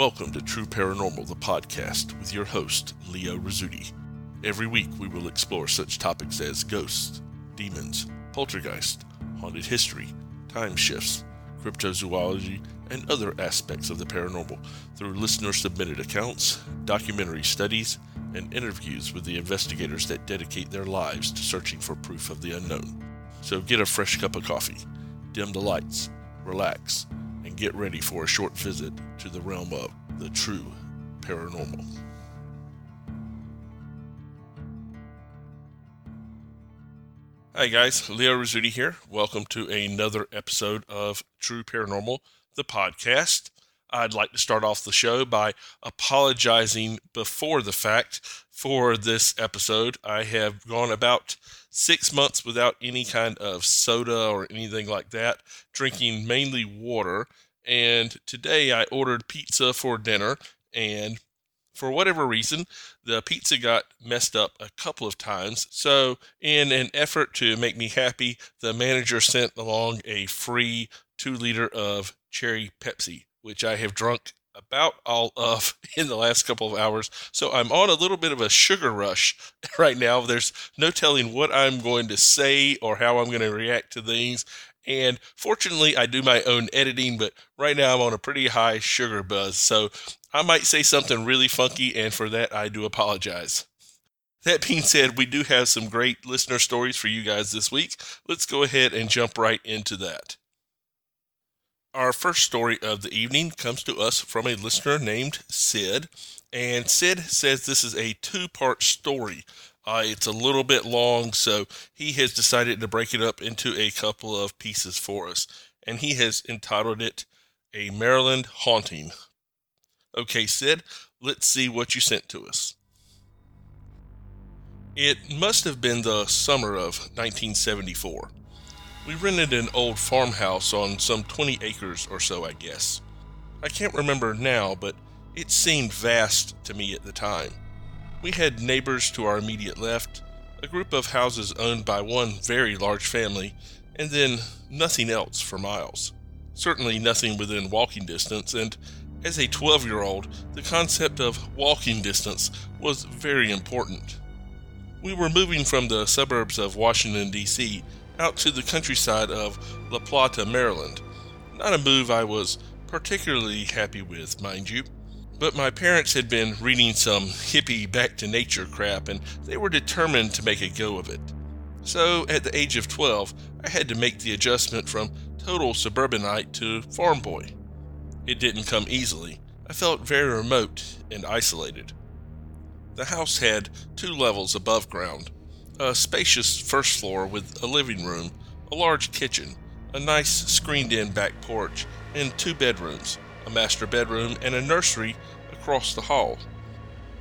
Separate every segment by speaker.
Speaker 1: Welcome to True Paranormal, the podcast, with your host, Leo Rizzuti. Every week we will explore such topics as ghosts, demons, poltergeist, haunted history, time shifts, cryptozoology, and other aspects of the paranormal through listener submitted accounts, documentary studies, and interviews with the investigators that dedicate their lives to searching for proof of the unknown. So get a fresh cup of coffee, dim the lights, relax, get ready for a short visit to the realm of the true paranormal. Hi guys, Leo Rizzuti here. Welcome to another episode of True Paranormal, the podcast. I'd like to start off the show by apologizing before the fact for this episode. I have gone about six months without any kind of soda or anything like that, drinking mainly water. And today I ordered pizza for dinner, and for whatever reason, the pizza got messed up a couple of times. So, in an effort to make me happy, the manager sent along a free two liter of cherry Pepsi, which I have drunk about all of in the last couple of hours. So I'm on a little bit of a sugar rush right now. There's no telling what I'm going to say or how I'm going to react to things. And fortunately, I do my own editing, but right now I'm on a pretty high sugar buzz. So I might say something really funky, and for that, I do apologize. That being said, we do have some great listener stories for you guys this week. Let's go ahead and jump right into that. Our first story of the evening comes to us from a listener named Sid. And Sid says this is a two part story. Uh, it's a little bit long, so he has decided to break it up into a couple of pieces for us. And he has entitled it A Maryland Haunting. Okay, Sid, let's see what you sent to us. It must have been the summer of 1974. We rented an old farmhouse on some 20 acres or so, I guess. I can't remember now, but it seemed vast to me at the time. We had neighbors to our immediate left, a group of houses owned by one very large family, and then nothing else for miles. Certainly nothing within walking distance, and as a 12 year old, the concept of walking distance was very important. We were moving from the suburbs of Washington, D.C., out to the countryside of La Plata, Maryland. Not a move I was particularly happy with, mind you. But my parents had been reading some hippie back to nature crap and they were determined to make a go of it. So, at the age of 12, I had to make the adjustment from total suburbanite to farm boy. It didn't come easily. I felt very remote and isolated. The house had two levels above ground a spacious first floor with a living room, a large kitchen, a nice screened in back porch, and two bedrooms, a master bedroom, and a nursery across the hall.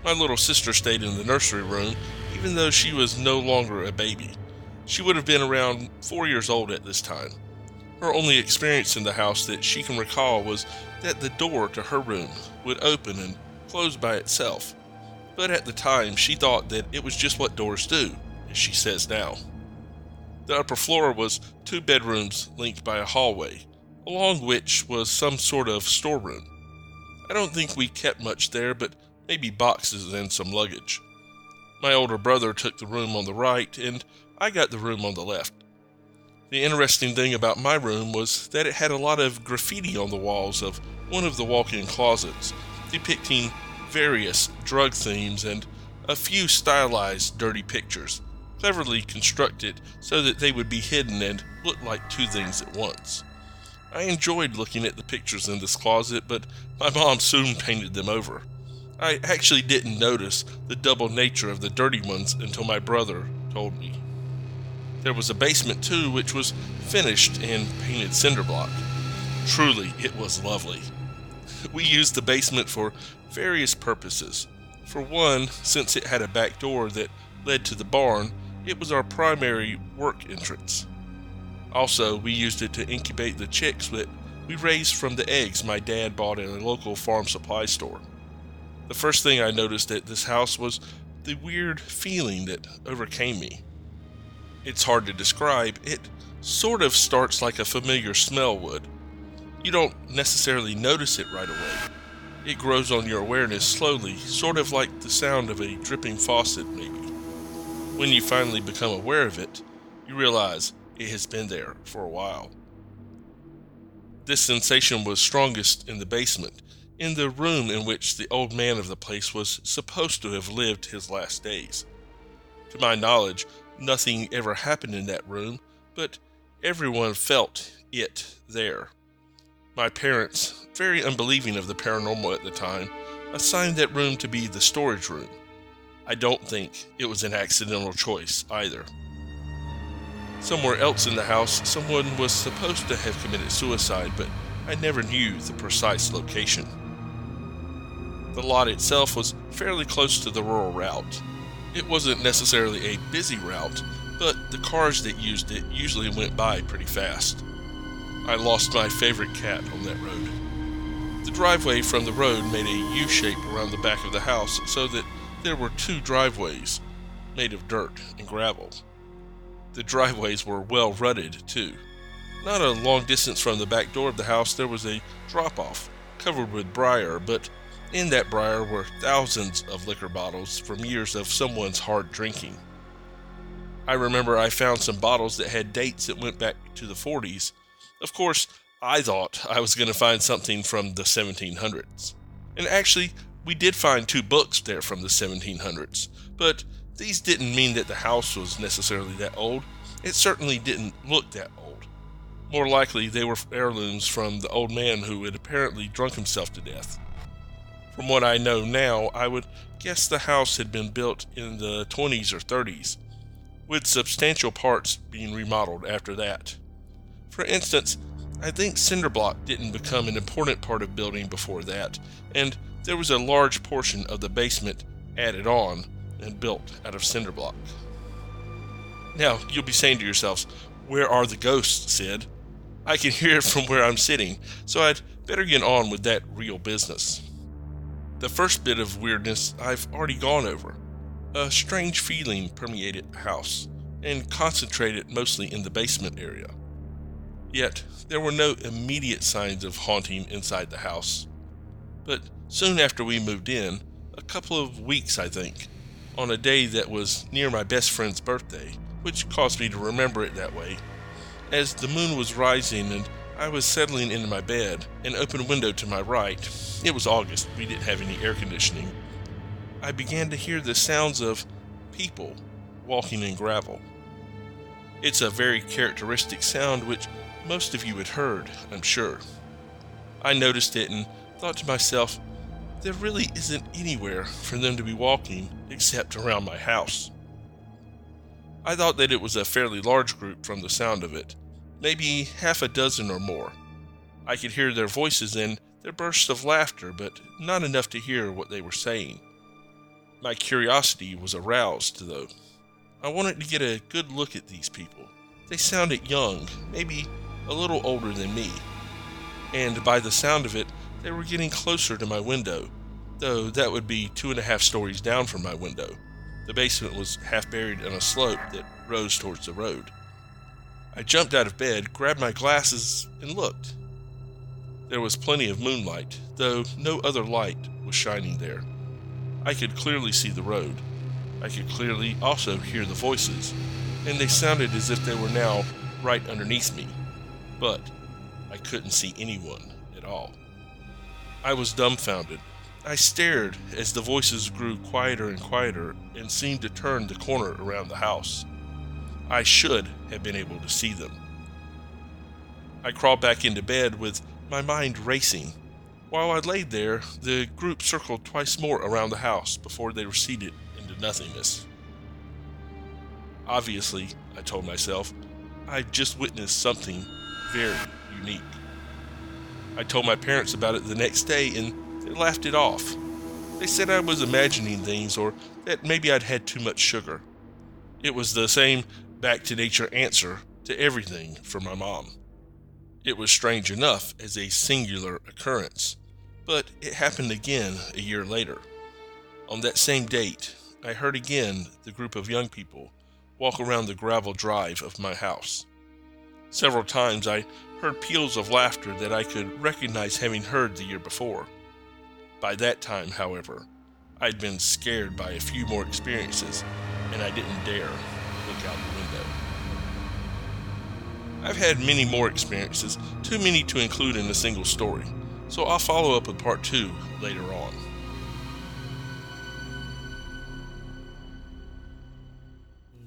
Speaker 1: My little sister stayed in the nursery room, even though she was no longer a baby. She would have been around four years old at this time. Her only experience in the house that she can recall was that the door to her room would open and close by itself. But at the time, she thought that it was just what doors do as she says now. The upper floor was two bedrooms linked by a hallway, along which was some sort of storeroom. I don't think we kept much there, but maybe boxes and some luggage. My older brother took the room on the right, and I got the room on the left. The interesting thing about my room was that it had a lot of graffiti on the walls of one of the walk in closets, depicting various drug themes and a few stylized dirty pictures cleverly constructed so that they would be hidden and look like two things at once. I enjoyed looking at the pictures in this closet, but my mom soon painted them over. I actually didn't notice the double nature of the dirty ones until my brother told me. There was a basement too, which was finished in painted cinder block. Truly, it was lovely. We used the basement for various purposes. For one, since it had a back door that led to the barn, it was our primary work entrance. Also, we used it to incubate the chicks that we raised from the eggs my dad bought at a local farm supply store. The first thing I noticed at this house was the weird feeling that overcame me. It's hard to describe, it sort of starts like a familiar smell would. You don't necessarily notice it right away, It grows on your awareness slowly, sort of like the sound of a dripping faucet, maybe. When you finally become aware of it, you realize it has been there for a while. This sensation was strongest in the basement, in the room in which the old man of the place was supposed to have lived his last days. To my knowledge, nothing ever happened in that room, but everyone felt it there. My parents, very unbelieving of the paranormal at the time, assigned that room to be the storage room. I don't think it was an accidental choice either. Somewhere else in the house, someone was supposed to have committed suicide, but I never knew the precise location. The lot itself was fairly close to the rural route. It wasn't necessarily a busy route, but the cars that used it usually went by pretty fast. I lost my favorite cat on that road. The driveway from the road made a U shape around the back of the house so that there were two driveways made of dirt and gravel. The driveways were well rutted, too. Not a long distance from the back door of the house, there was a drop off covered with briar, but in that briar were thousands of liquor bottles from years of someone's hard drinking. I remember I found some bottles that had dates that went back to the 40s. Of course, I thought I was going to find something from the 1700s. And actually, we did find two books there from the 1700s, but these didn't mean that the house was necessarily that old. It certainly didn't look that old. More likely, they were heirlooms from the old man who had apparently drunk himself to death. From what I know now, I would guess the house had been built in the 20s or 30s, with substantial parts being remodeled after that. For instance, I think cinder block didn't become an important part of building before that, and there was a large portion of the basement added on and built out of cinder block. Now, you'll be saying to yourselves, Where are the ghosts, Sid? I can hear it from where I'm sitting, so I'd better get on with that real business. The first bit of weirdness I've already gone over. A strange feeling permeated the house and concentrated mostly in the basement area. Yet, there were no immediate signs of haunting inside the house. But soon after we moved in, a couple of weeks I think, on a day that was near my best friend's birthday, which caused me to remember it that way, as the moon was rising and I was settling into my bed, an open window to my right, it was August, we didn't have any air conditioning, I began to hear the sounds of people walking in gravel. It's a very characteristic sound which most of you had heard, I'm sure. I noticed it and thought to myself, there really isn't anywhere for them to be walking except around my house. I thought that it was a fairly large group from the sound of it, maybe half a dozen or more. I could hear their voices and their bursts of laughter, but not enough to hear what they were saying. My curiosity was aroused, though. I wanted to get a good look at these people. They sounded young, maybe a little older than me, and by the sound of it, they were getting closer to my window, though that would be two and a half stories down from my window. The basement was half buried in a slope that rose towards the road. I jumped out of bed, grabbed my glasses, and looked. There was plenty of moonlight, though no other light was shining there. I could clearly see the road. I could clearly also hear the voices, and they sounded as if they were now right underneath me. But I couldn't see anyone at all. I was dumbfounded. I stared as the voices grew quieter and quieter and seemed to turn the corner around the house. I should have been able to see them. I crawled back into bed with my mind racing. While I laid there, the group circled twice more around the house before they receded into nothingness. Obviously, I told myself, I'd just witnessed something very unique. I told my parents about it the next day and they laughed it off. They said I was imagining things or that maybe I'd had too much sugar. It was the same back to nature answer to everything for my mom. It was strange enough as a singular occurrence, but it happened again a year later. On that same date, I heard again the group of young people walk around the gravel drive of my house. Several times I heard peals of laughter that I could recognize having heard the year before. By that time, however, I'd been scared by a few more experiences, and I didn't dare look out the window. I've had many more experiences, too many to include in a single story, so I'll follow up with part two later on.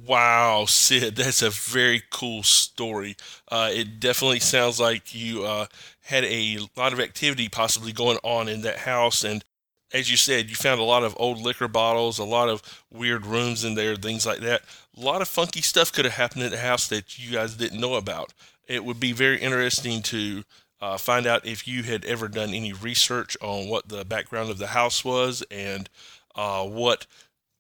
Speaker 1: Wow, Sid, that's a very cool story. Uh, it definitely sounds like you uh, had a lot of activity possibly going on in that house. And as you said, you found a lot of old liquor bottles, a lot of weird rooms in there, things like that. A lot of funky stuff could have happened at the house that you guys didn't know about. It would be very interesting to uh, find out if you had ever done any research on what the background of the house was and uh, what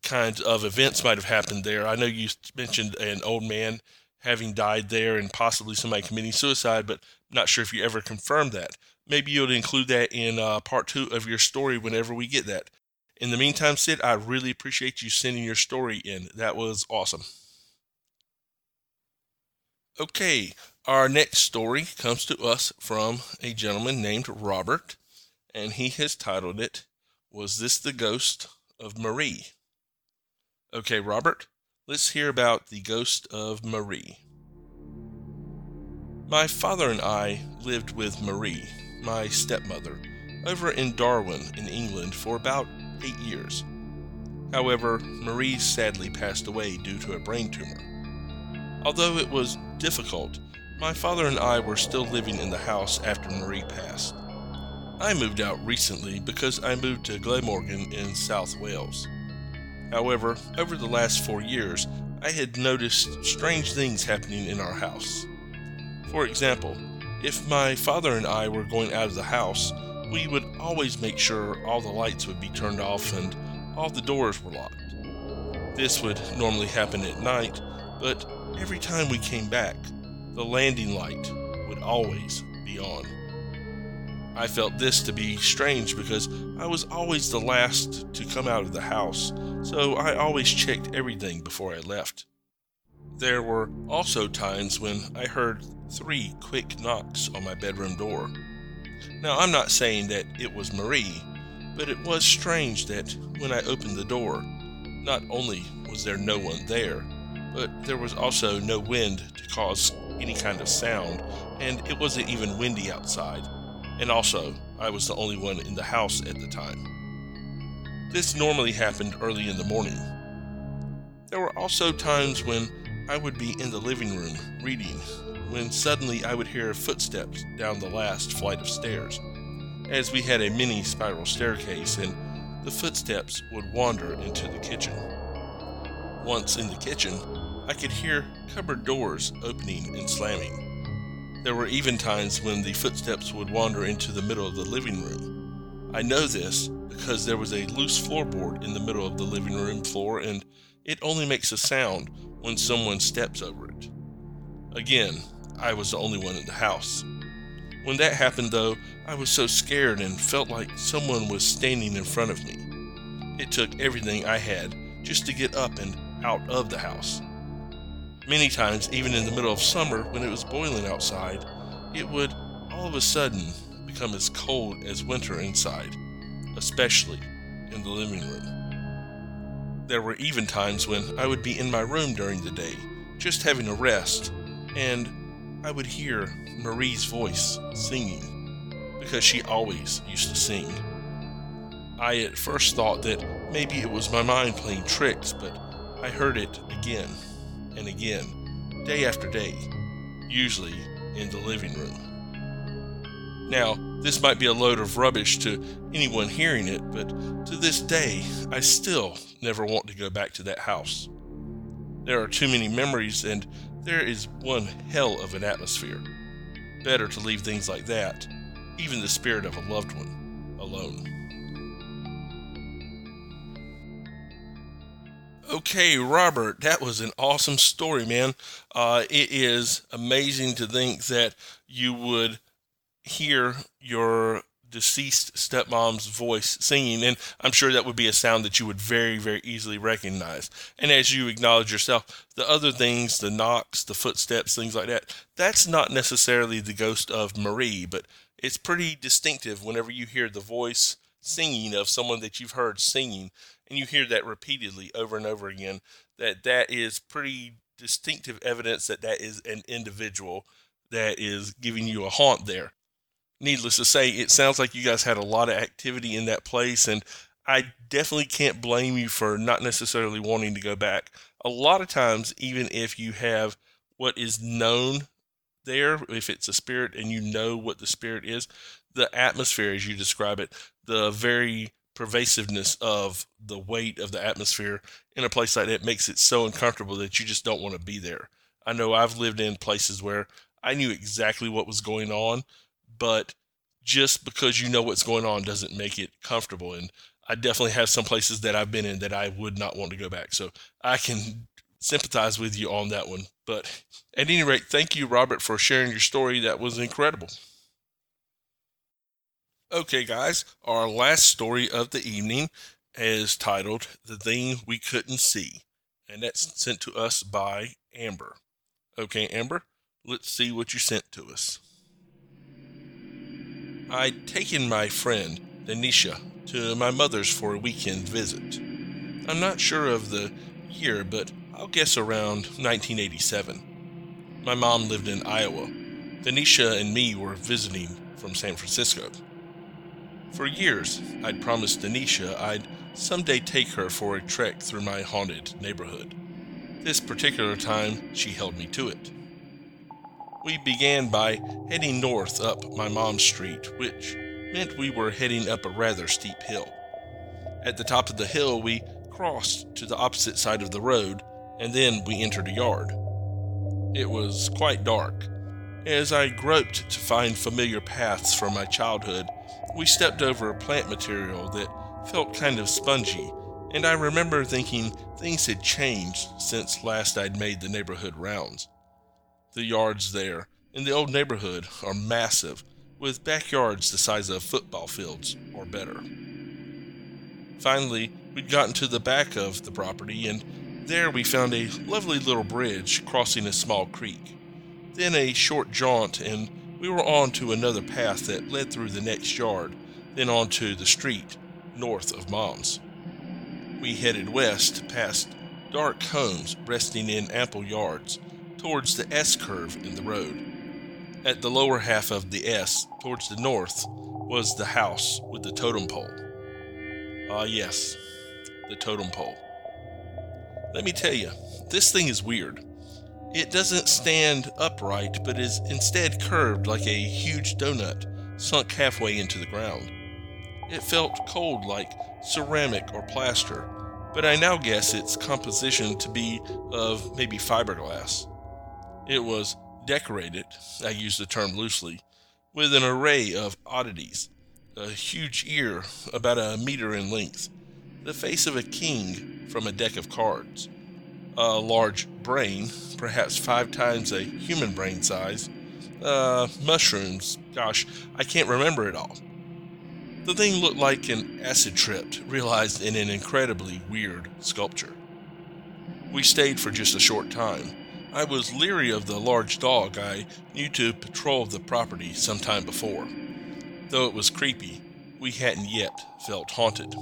Speaker 1: kinds of events might have happened there. I know you mentioned an old man having died there and possibly somebody committing suicide, but not sure if you ever confirmed that. Maybe you'll include that in uh, part two of your story whenever we get that. In the meantime, Sid, I really appreciate you sending your story in. That was awesome. Okay, our next story comes to us from a gentleman named Robert, and he has titled it, Was This the Ghost of Marie? Okay, Robert, let's hear about the ghost of Marie. My father and I lived with Marie, my stepmother, over in Darwen, in England, for about eight years. However, Marie sadly passed away due to a brain tumor. Although it was difficult, my father and I were still living in the house after Marie passed. I moved out recently because I moved to Glamorgan in South Wales. However, over the last four years, I had noticed strange things happening in our house. For example, if my father and I were going out of the house, we would always make sure all the lights would be turned off and all the doors were locked. This would normally happen at night, but every time we came back, the landing light would always be on. I felt this to be strange because I was always the last to come out of the house, so I always checked everything before I left. There were also times when I heard three quick knocks on my bedroom door. Now, I'm not saying that it was Marie, but it was strange that when I opened the door, not only was there no one there, but there was also no wind to cause any kind of sound, and it wasn't even windy outside and also, I was the only one in the house at the time. This normally happened early in the morning. There were also times when I would be in the living room reading, when suddenly I would hear footsteps down the last flight of stairs, as we had a mini spiral staircase and the footsteps would wander into the kitchen. Once in the kitchen, I could hear cupboard doors opening and slamming. There were even times when the footsteps would wander into the middle of the living room. I know this because there was a loose floorboard in the middle of the living room floor and it only makes a sound when someone steps over it. Again, I was the only one in the house. When that happened, though, I was so scared and felt like someone was standing in front of me. It took everything I had just to get up and out of the house. Many times, even in the middle of summer when it was boiling outside, it would all of a sudden become as cold as winter inside, especially in the living room. There were even times when I would be in my room during the day, just having a rest, and I would hear Marie's voice singing, because she always used to sing. I at first thought that maybe it was my mind playing tricks, but I heard it again and again, day after day, usually in the living room. Now, this might be a load of rubbish to anyone hearing it, but to this day, I still never want to go back to that house. There are too many memories, and there is one hell of an atmosphere. Better to leave things like that, even the spirit of a loved one, alone. Okay, Robert, that was an awesome story, man. Uh, it is amazing to think that you would hear your deceased stepmom's voice singing, and I'm sure that would be a sound that you would very, very easily recognize. And as you acknowledge yourself, the other things, the knocks, the footsteps, things like that, that's not necessarily the ghost of Marie, but it's pretty distinctive whenever you hear the voice singing of someone that you've heard singing and you hear that repeatedly over and over again, that that is pretty distinctive evidence that that is an individual that is giving you a haunt there. Needless to say, it sounds like you guys had a lot of activity in that place, and I definitely can't blame you for not necessarily wanting to go back. A lot of times, even if you have what is known there, if it's a spirit and you know what the spirit is, the atmosphere, as you describe it, the very pervasiveness of the weight of the atmosphere in a place like that makes it so uncomfortable that you just don't want to be there. I know I've lived in places where I knew exactly what was going on, but just because you know what's going on doesn't make it comfortable. And I definitely have some places that I've been in that I would not want to go back. So I can sympathize with you on that one. But at any rate, thank you, Robert, for sharing your story. That was incredible. Okay, guys, our last story of the evening is titled The Thing We Couldn't See, and that's sent to us by Amber. Okay, Amber, let's see what you sent to us. I'd taken my friend, Denisha, to my mother's for a weekend visit. I'm not sure of the year, but I'll guess around 1987. My mom lived in Iowa. Denisha and me were visiting from San Francisco. For years, I'd promised Denisha I'd someday take her for a trek through my haunted neighborhood. This particular time, she held me to it. We began by heading north up my mom's street, which meant we were heading up a rather steep hill. At the top of the hill, we crossed to the opposite side of the road, and then we entered a yard. It was quite dark. As I groped to find familiar paths from my childhood, we stepped over a plant material that felt kind of spongy, and I remember thinking things had changed since last I'd made the neighborhood rounds. The yards there in the old neighborhood are massive, with backyards the size of football fields or better. Finally, we'd gotten to the back of the property, and there we found a lovely little bridge crossing a small creek. Then a short jaunt, and we were on to another path that led through the next yard, then onto the street north of Mom's. We headed west past dark homes resting in ample yards towards the S curve in the road. At the lower half of the S, towards the north, was the house with the totem pole. Ah, yes, the totem pole. Let me tell you, this thing is weird. It doesn't stand upright, but is instead curved like a huge donut sunk halfway into the ground. It felt cold like ceramic or plaster, but I now guess its composition to be of maybe fiberglass. It was decorated, I use the term loosely, with an array of oddities a huge ear about a meter in length, the face of a king from a deck of cards, a large brain, perhaps five times a human brain size. Uh, mushrooms, gosh, I can't remember it all. The thing looked like an acid trip realized in an incredibly weird sculpture. We stayed for just a short time. I was leery of the large dog I knew to patrol the property some time before. Though it was creepy, we hadn't yet felt haunted.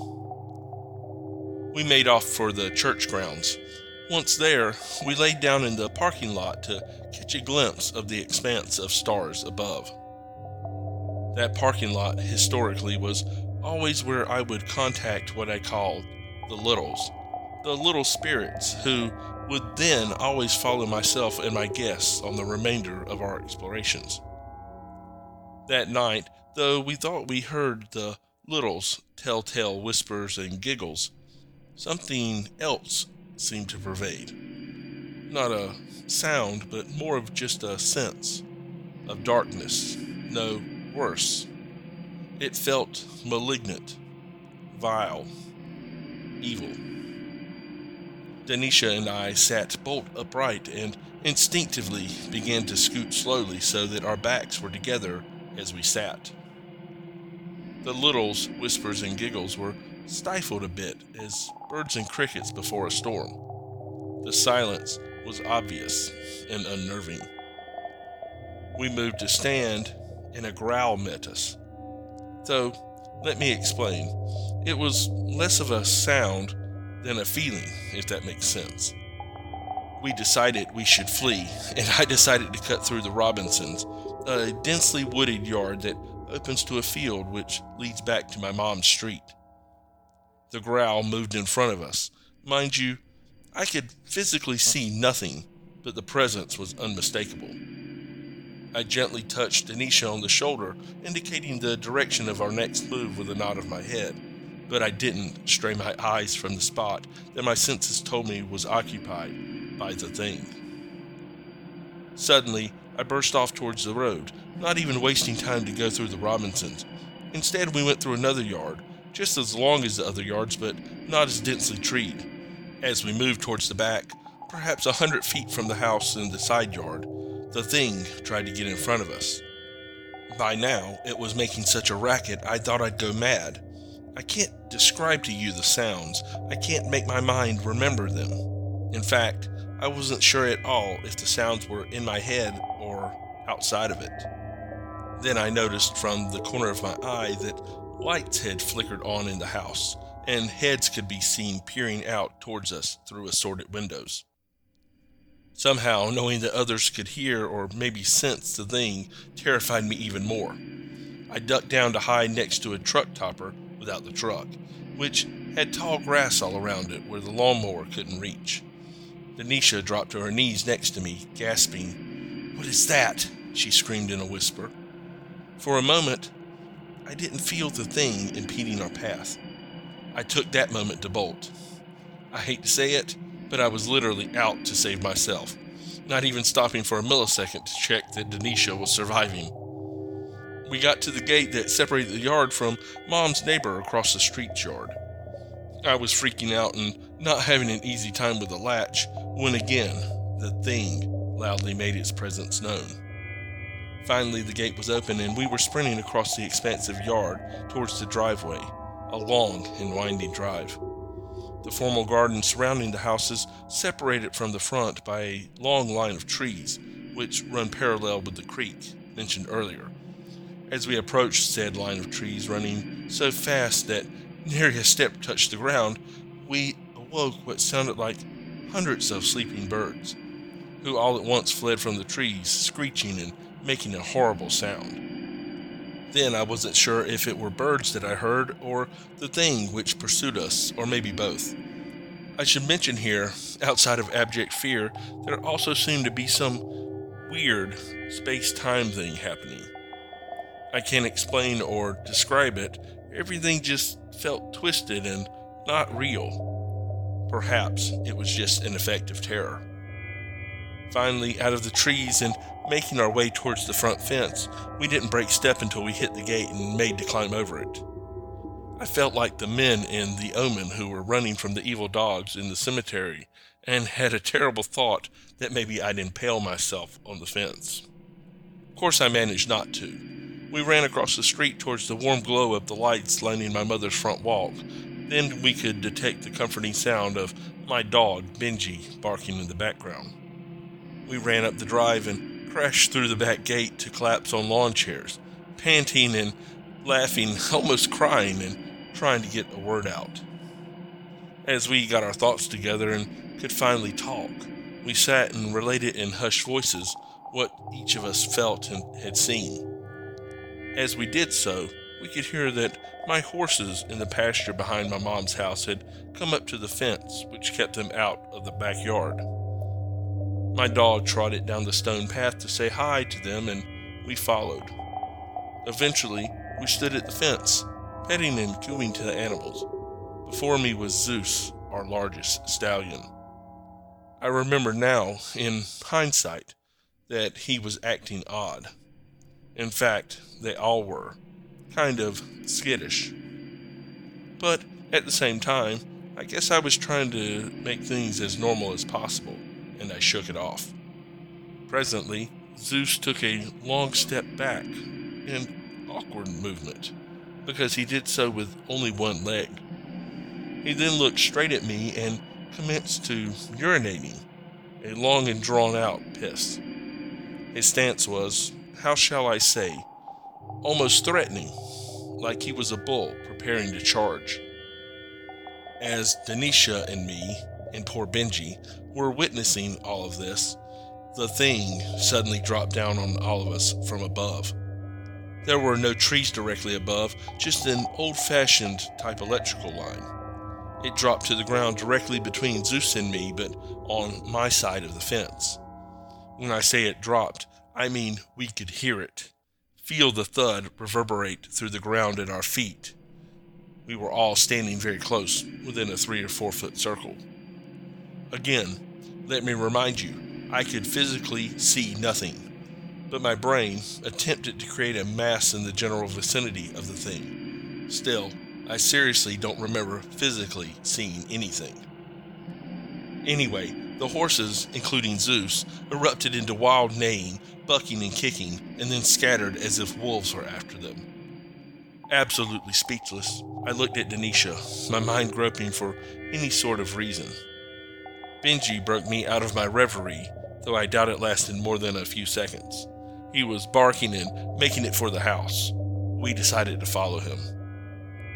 Speaker 1: We made off for the church grounds, once there, we laid down in the parking lot to catch a glimpse of the expanse of stars above. That parking lot, historically, was always where I would contact what I called the littles, the little spirits who would then always follow myself and my guests on the remainder of our explorations. That night, though we thought we heard the littles' telltale whispers and giggles, something else seemed to pervade. Not a sound, but more of just a sense of darkness. No, worse. It felt malignant, vile, evil. Denisha and I sat bolt upright and instinctively began to scoot slowly so that our backs were together as we sat. The littles' whispers and giggles were stifled a bit as birds and crickets before a storm. The silence was obvious and unnerving. We moved to stand, and a growl met us. Though Let me explain. It was less of a sound than a feeling, if that makes sense. We decided we should flee, and I decided to cut through the Robinsons, a densely wooded yard that opens to a field which leads back to my mom's street. The growl moved in front of us. Mind you, I could physically see nothing, but the presence was unmistakable. I gently touched Denisha on the shoulder, indicating the direction of our next move with a nod of my head, but I didn't stray my eyes from the spot that my senses told me was occupied by the thing. Suddenly, I burst off towards the road, not even wasting time to go through the Robinsons. Instead, we went through another yard, just as long as the other yards, but not as densely treed. As we moved towards the back, perhaps a hundred feet from the house in the side yard, the thing tried to get in front of us. By now, it was making such a racket I thought I'd go mad. I can't describe to you the sounds, I can't make my mind remember them. In fact, I wasn't sure at all if the sounds were in my head or outside of it. Then I noticed from the corner of my eye that lights had flickered on in the house, and heads could be seen peering out towards us through assorted windows. Somehow, knowing that others could hear or maybe sense the thing terrified me even more. I ducked down to hide next to a truck topper without the truck, which had tall grass all around it where the lawnmower couldn't reach. Denisha dropped to her knees next to me, gasping. What is that? she screamed in a whisper. For a moment, I didn't feel the thing impeding our path. I took that moment to bolt. I hate to say it, but I was literally out to save myself, not even stopping for a millisecond to check that Denisha was surviving. We got to the gate that separated the yard from Mom's neighbor across the street yard. I was freaking out and not having an easy time with the latch when again the thing loudly made its presence known. Finally, the gate was open and we were sprinting across the expansive yard towards the driveway, a long and winding drive. The formal garden surrounding the houses separated from the front by a long line of trees, which run parallel with the creek mentioned earlier. As we approached said line of trees running so fast that nary a step touched the ground, we awoke what sounded like hundreds of sleeping birds, who all at once fled from the trees, screeching and making a horrible sound. Then I wasn't sure if it were birds that I heard or the thing which pursued us, or maybe both. I should mention here, outside of abject fear, there also seemed to be some weird space time thing happening. I can't explain or describe it, everything just felt twisted and not real. Perhaps it was just an effect of terror. Finally, out of the trees and making our way towards the front fence, we didn't break step until we hit the gate and made to climb over it. I felt like the men in The Omen who were running from the evil dogs in the cemetery and had a terrible thought that maybe I'd impale myself on the fence. Of course, I managed not to. We ran across the street towards the warm glow of the lights lining my mother's front walk. Then we could detect the comforting sound of my dog, Benji, barking in the background. We ran up the drive and crashed through the back gate to collapse on lawn chairs, panting and laughing, almost crying, and trying to get a word out. As we got our thoughts together and could finally talk, we sat and related in hushed voices what each of us felt and had seen. As we did so, we could hear that my horses in the pasture behind my mom's house had come up to the fence which kept them out of the backyard. My dog trotted down the stone path to say hi to them, and we followed. Eventually, we stood at the fence, petting and cooing to the animals. Before me was Zeus, our largest stallion. I remember now, in hindsight, that he was acting odd. In fact, they all were, kind of skittish. But at the same time, I guess I was trying to make things as normal as possible and I shook it off. Presently, Zeus took a long step back, an awkward movement, because he did so with only one leg. He then looked straight at me and commenced to urinating, a long and drawn out piss. His stance was, how shall I say, almost threatening. like he was a bull preparing to charge. As Denisha and me and poor Benji were witnessing all of this, the thing suddenly dropped down on all of us from above. There were no trees directly above, just an old fashioned type electrical line. It dropped to the ground directly between Zeus and me, but on my side of the fence. When I say it dropped, I mean we could hear it, feel the thud reverberate through the ground at our feet. We were all standing very close, within a three or four foot circle. Again, let me remind you, I could physically see nothing, but my brain attempted to create a mass in the general vicinity of the thing. Still, I seriously don't remember physically seeing anything. Anyway, the horses, including Zeus, erupted into wild neighing, bucking and kicking, and then scattered as if wolves were after them. Absolutely speechless, I looked at Denisha, my mind groping for any sort of reason. Benji broke me out of my reverie though I doubt it lasted more than a few seconds. He was barking and making it for the house. We decided to follow him.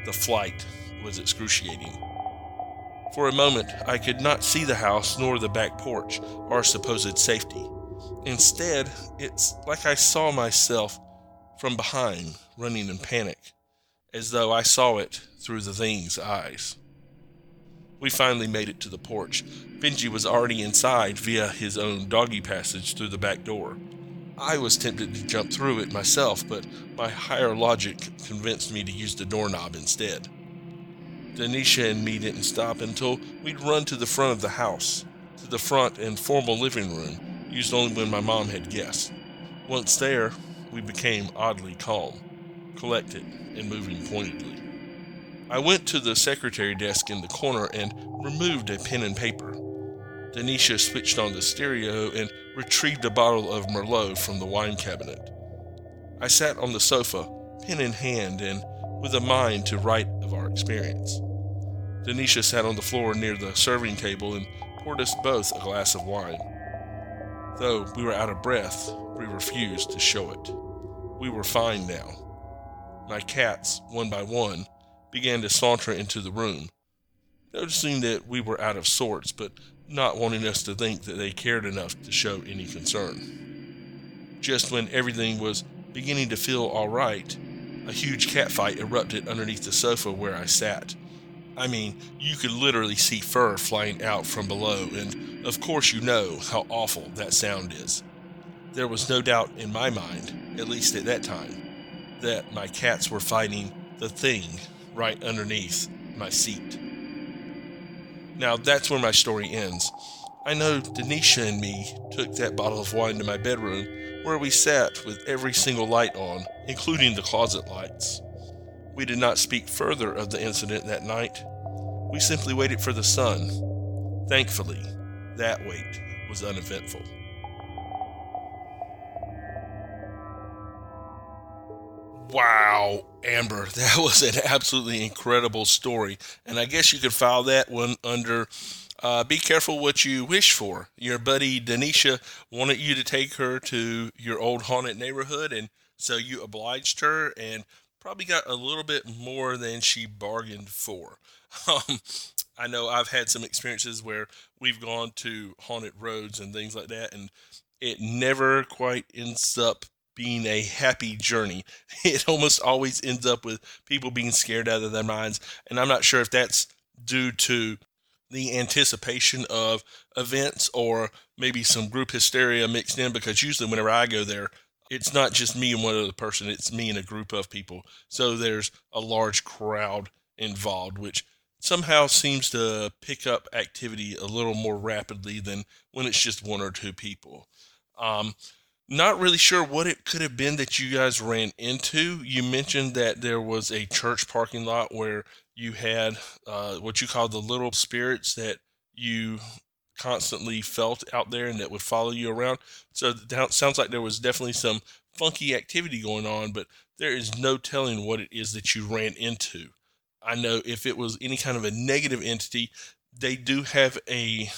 Speaker 1: The flight was excruciating. For a moment, I could not see the house nor the back porch, our supposed safety. Instead, it's like I saw myself from behind, running in panic, as though I saw it through the thing's eyes. We finally made it to the porch. Benji was already inside via his own doggy passage through the back door. I was tempted to jump through it myself, but my higher logic convinced me to use the doorknob instead. Denisha and me didn't stop until we'd run to the front of the house, to the front and formal living room, used only when my mom had guests. Once there, we became oddly calm, collected, and moving pointedly. I went to the secretary desk in the corner and removed a pen and paper. Denisha switched on the stereo and retrieved a bottle of Merlot from the wine cabinet. I sat on the sofa, pen in hand, and with a mind to write of our experience. Denisha sat on the floor near the serving table and poured us both a glass of wine. Though we were out of breath, we refused to show it. We were fine now. My cats, one by one, began to saunter into the room, noticing that we were out of sorts, but not wanting us to think that they cared enough to show any concern. Just when everything was beginning to feel all right, a huge catfight erupted underneath the sofa where I sat. I mean, you could literally see fur flying out from below, and of course, you know how awful that sound is. There was no doubt in my mind, at least at that time, that my cats were fighting the thing right underneath my seat. Now, that's where my story ends. I know Denisha and me took that bottle of wine to my bedroom where we sat with every single light on, including the closet lights. We did not speak further of the incident that night. We simply waited for the sun. Thankfully, that wait was uneventful. Wow, Amber, that was an absolutely incredible story. And I guess you could file that one under uh, be careful what you wish for. Your buddy Denisha wanted you to take her to your old haunted neighborhood, and so you obliged her and probably got a little bit more than she bargained for. Um, I know I've had some experiences where we've gone to haunted roads and things like that, and it never quite ends up being a happy journey. It almost always ends up with people being scared out of their minds. And I'm not sure if that's due to the anticipation of events or maybe some group hysteria mixed in because usually whenever I go there, it's not just me and one other person, it's me and a group of people. So there's a large crowd involved, which somehow seems to pick up activity a little more rapidly than when it's just one or two people. Um, not really sure what it could have been that you guys ran into. You mentioned that there was a church parking lot where you had uh, what you call the little spirits that you constantly felt out there and that would follow you around. So that sounds like there was definitely some funky activity going on, but there is no telling what it is that you ran into. I know if it was any kind of a negative entity, they do have a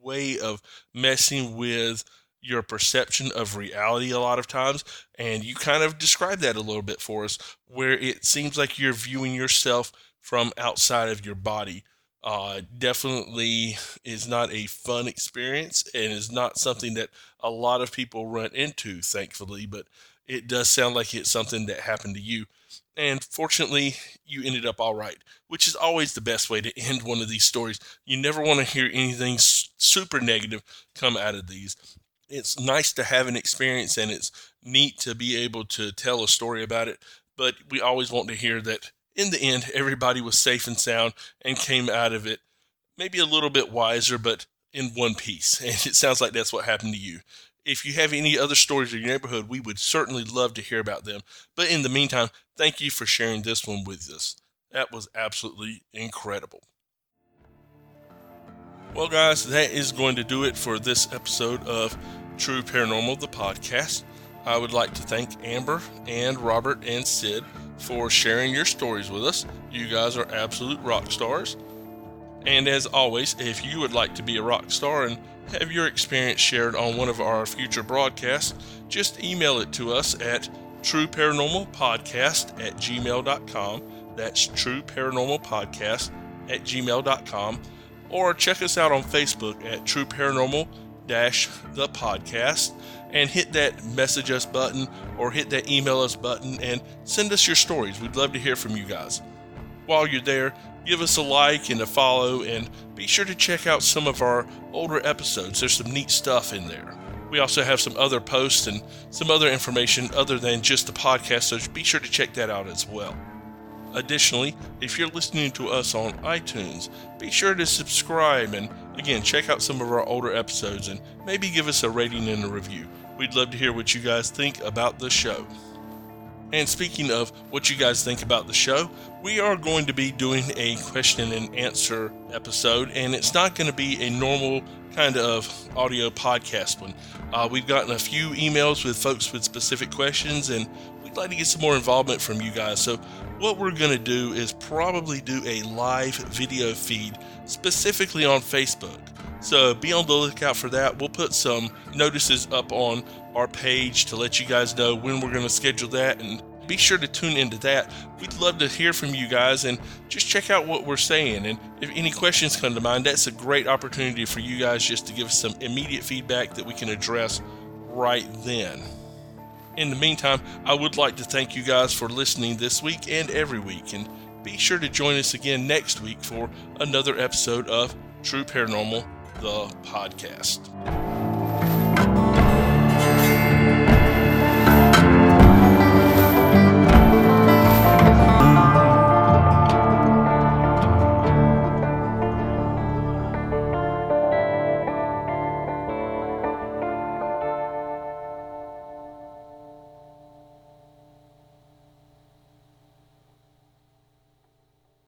Speaker 1: way of messing with your perception of reality a lot of times. And you kind of describe that a little bit for us, where it seems like you're viewing yourself from outside of your body. Uh, definitely is not a fun experience and is not something that a lot of people run into, thankfully, but it does sound like it's something that happened to you. And fortunately, you ended up all right, which is always the best way to end one of these stories. You never want to hear anything super negative come out of these. It's nice to have an experience and it's neat to be able to tell a story about it, but we always want to hear that in the end, everybody was safe and sound and came out of it maybe a little bit wiser, but in one piece. And it sounds like that's what happened to you. If you have any other stories in your neighborhood, we would certainly love to hear about them. But in the meantime, thank you for sharing this one with us. That was absolutely incredible. Well, guys, that is going to do it for this episode of True Paranormal, the podcast. I would like to thank Amber and Robert and Sid for sharing your stories with us. You guys are absolute rock stars. And as always, if you would like to be a rock star and have your experience shared on one of our future broadcasts, just email it to us at trueparanormalpodcast at gmail.com. That's trueparanormalpodcast at gmail.com. Or check us out on Facebook at True Paranormal Dash the Podcast and hit that message us button or hit that email us button and send us your stories. We'd love to hear from you guys. While you're there, give us a like and a follow, and be sure to check out some of our older episodes. There's some neat stuff in there. We also have some other posts and some other information other than just the podcast, so be sure to check that out as well. Additionally, if you're listening to us on iTunes, be sure to subscribe and again check out some of our older episodes and maybe give us a rating and a review. We'd love to hear what you guys think about the show. And speaking of what you guys think about the show, we are going to be doing a question and answer episode, and it's not going to be a normal kind of audio podcast one. Uh, we've gotten a few emails with folks with specific questions, and like to get some more involvement from you guys. So, what we're going to do is probably do a live video feed specifically on Facebook. So be on the lookout for that. We'll put some notices up on our page to let you guys know when we're going to schedule that and be sure to tune into that. We'd love to hear from you guys and just check out what we're saying. And if any questions come to mind, that's a great opportunity for you guys just to give us some immediate feedback that we can address right then. In the meantime, I would like to thank you guys for listening this week and every week. And be sure to join us again next week for another episode of True Paranormal the podcast.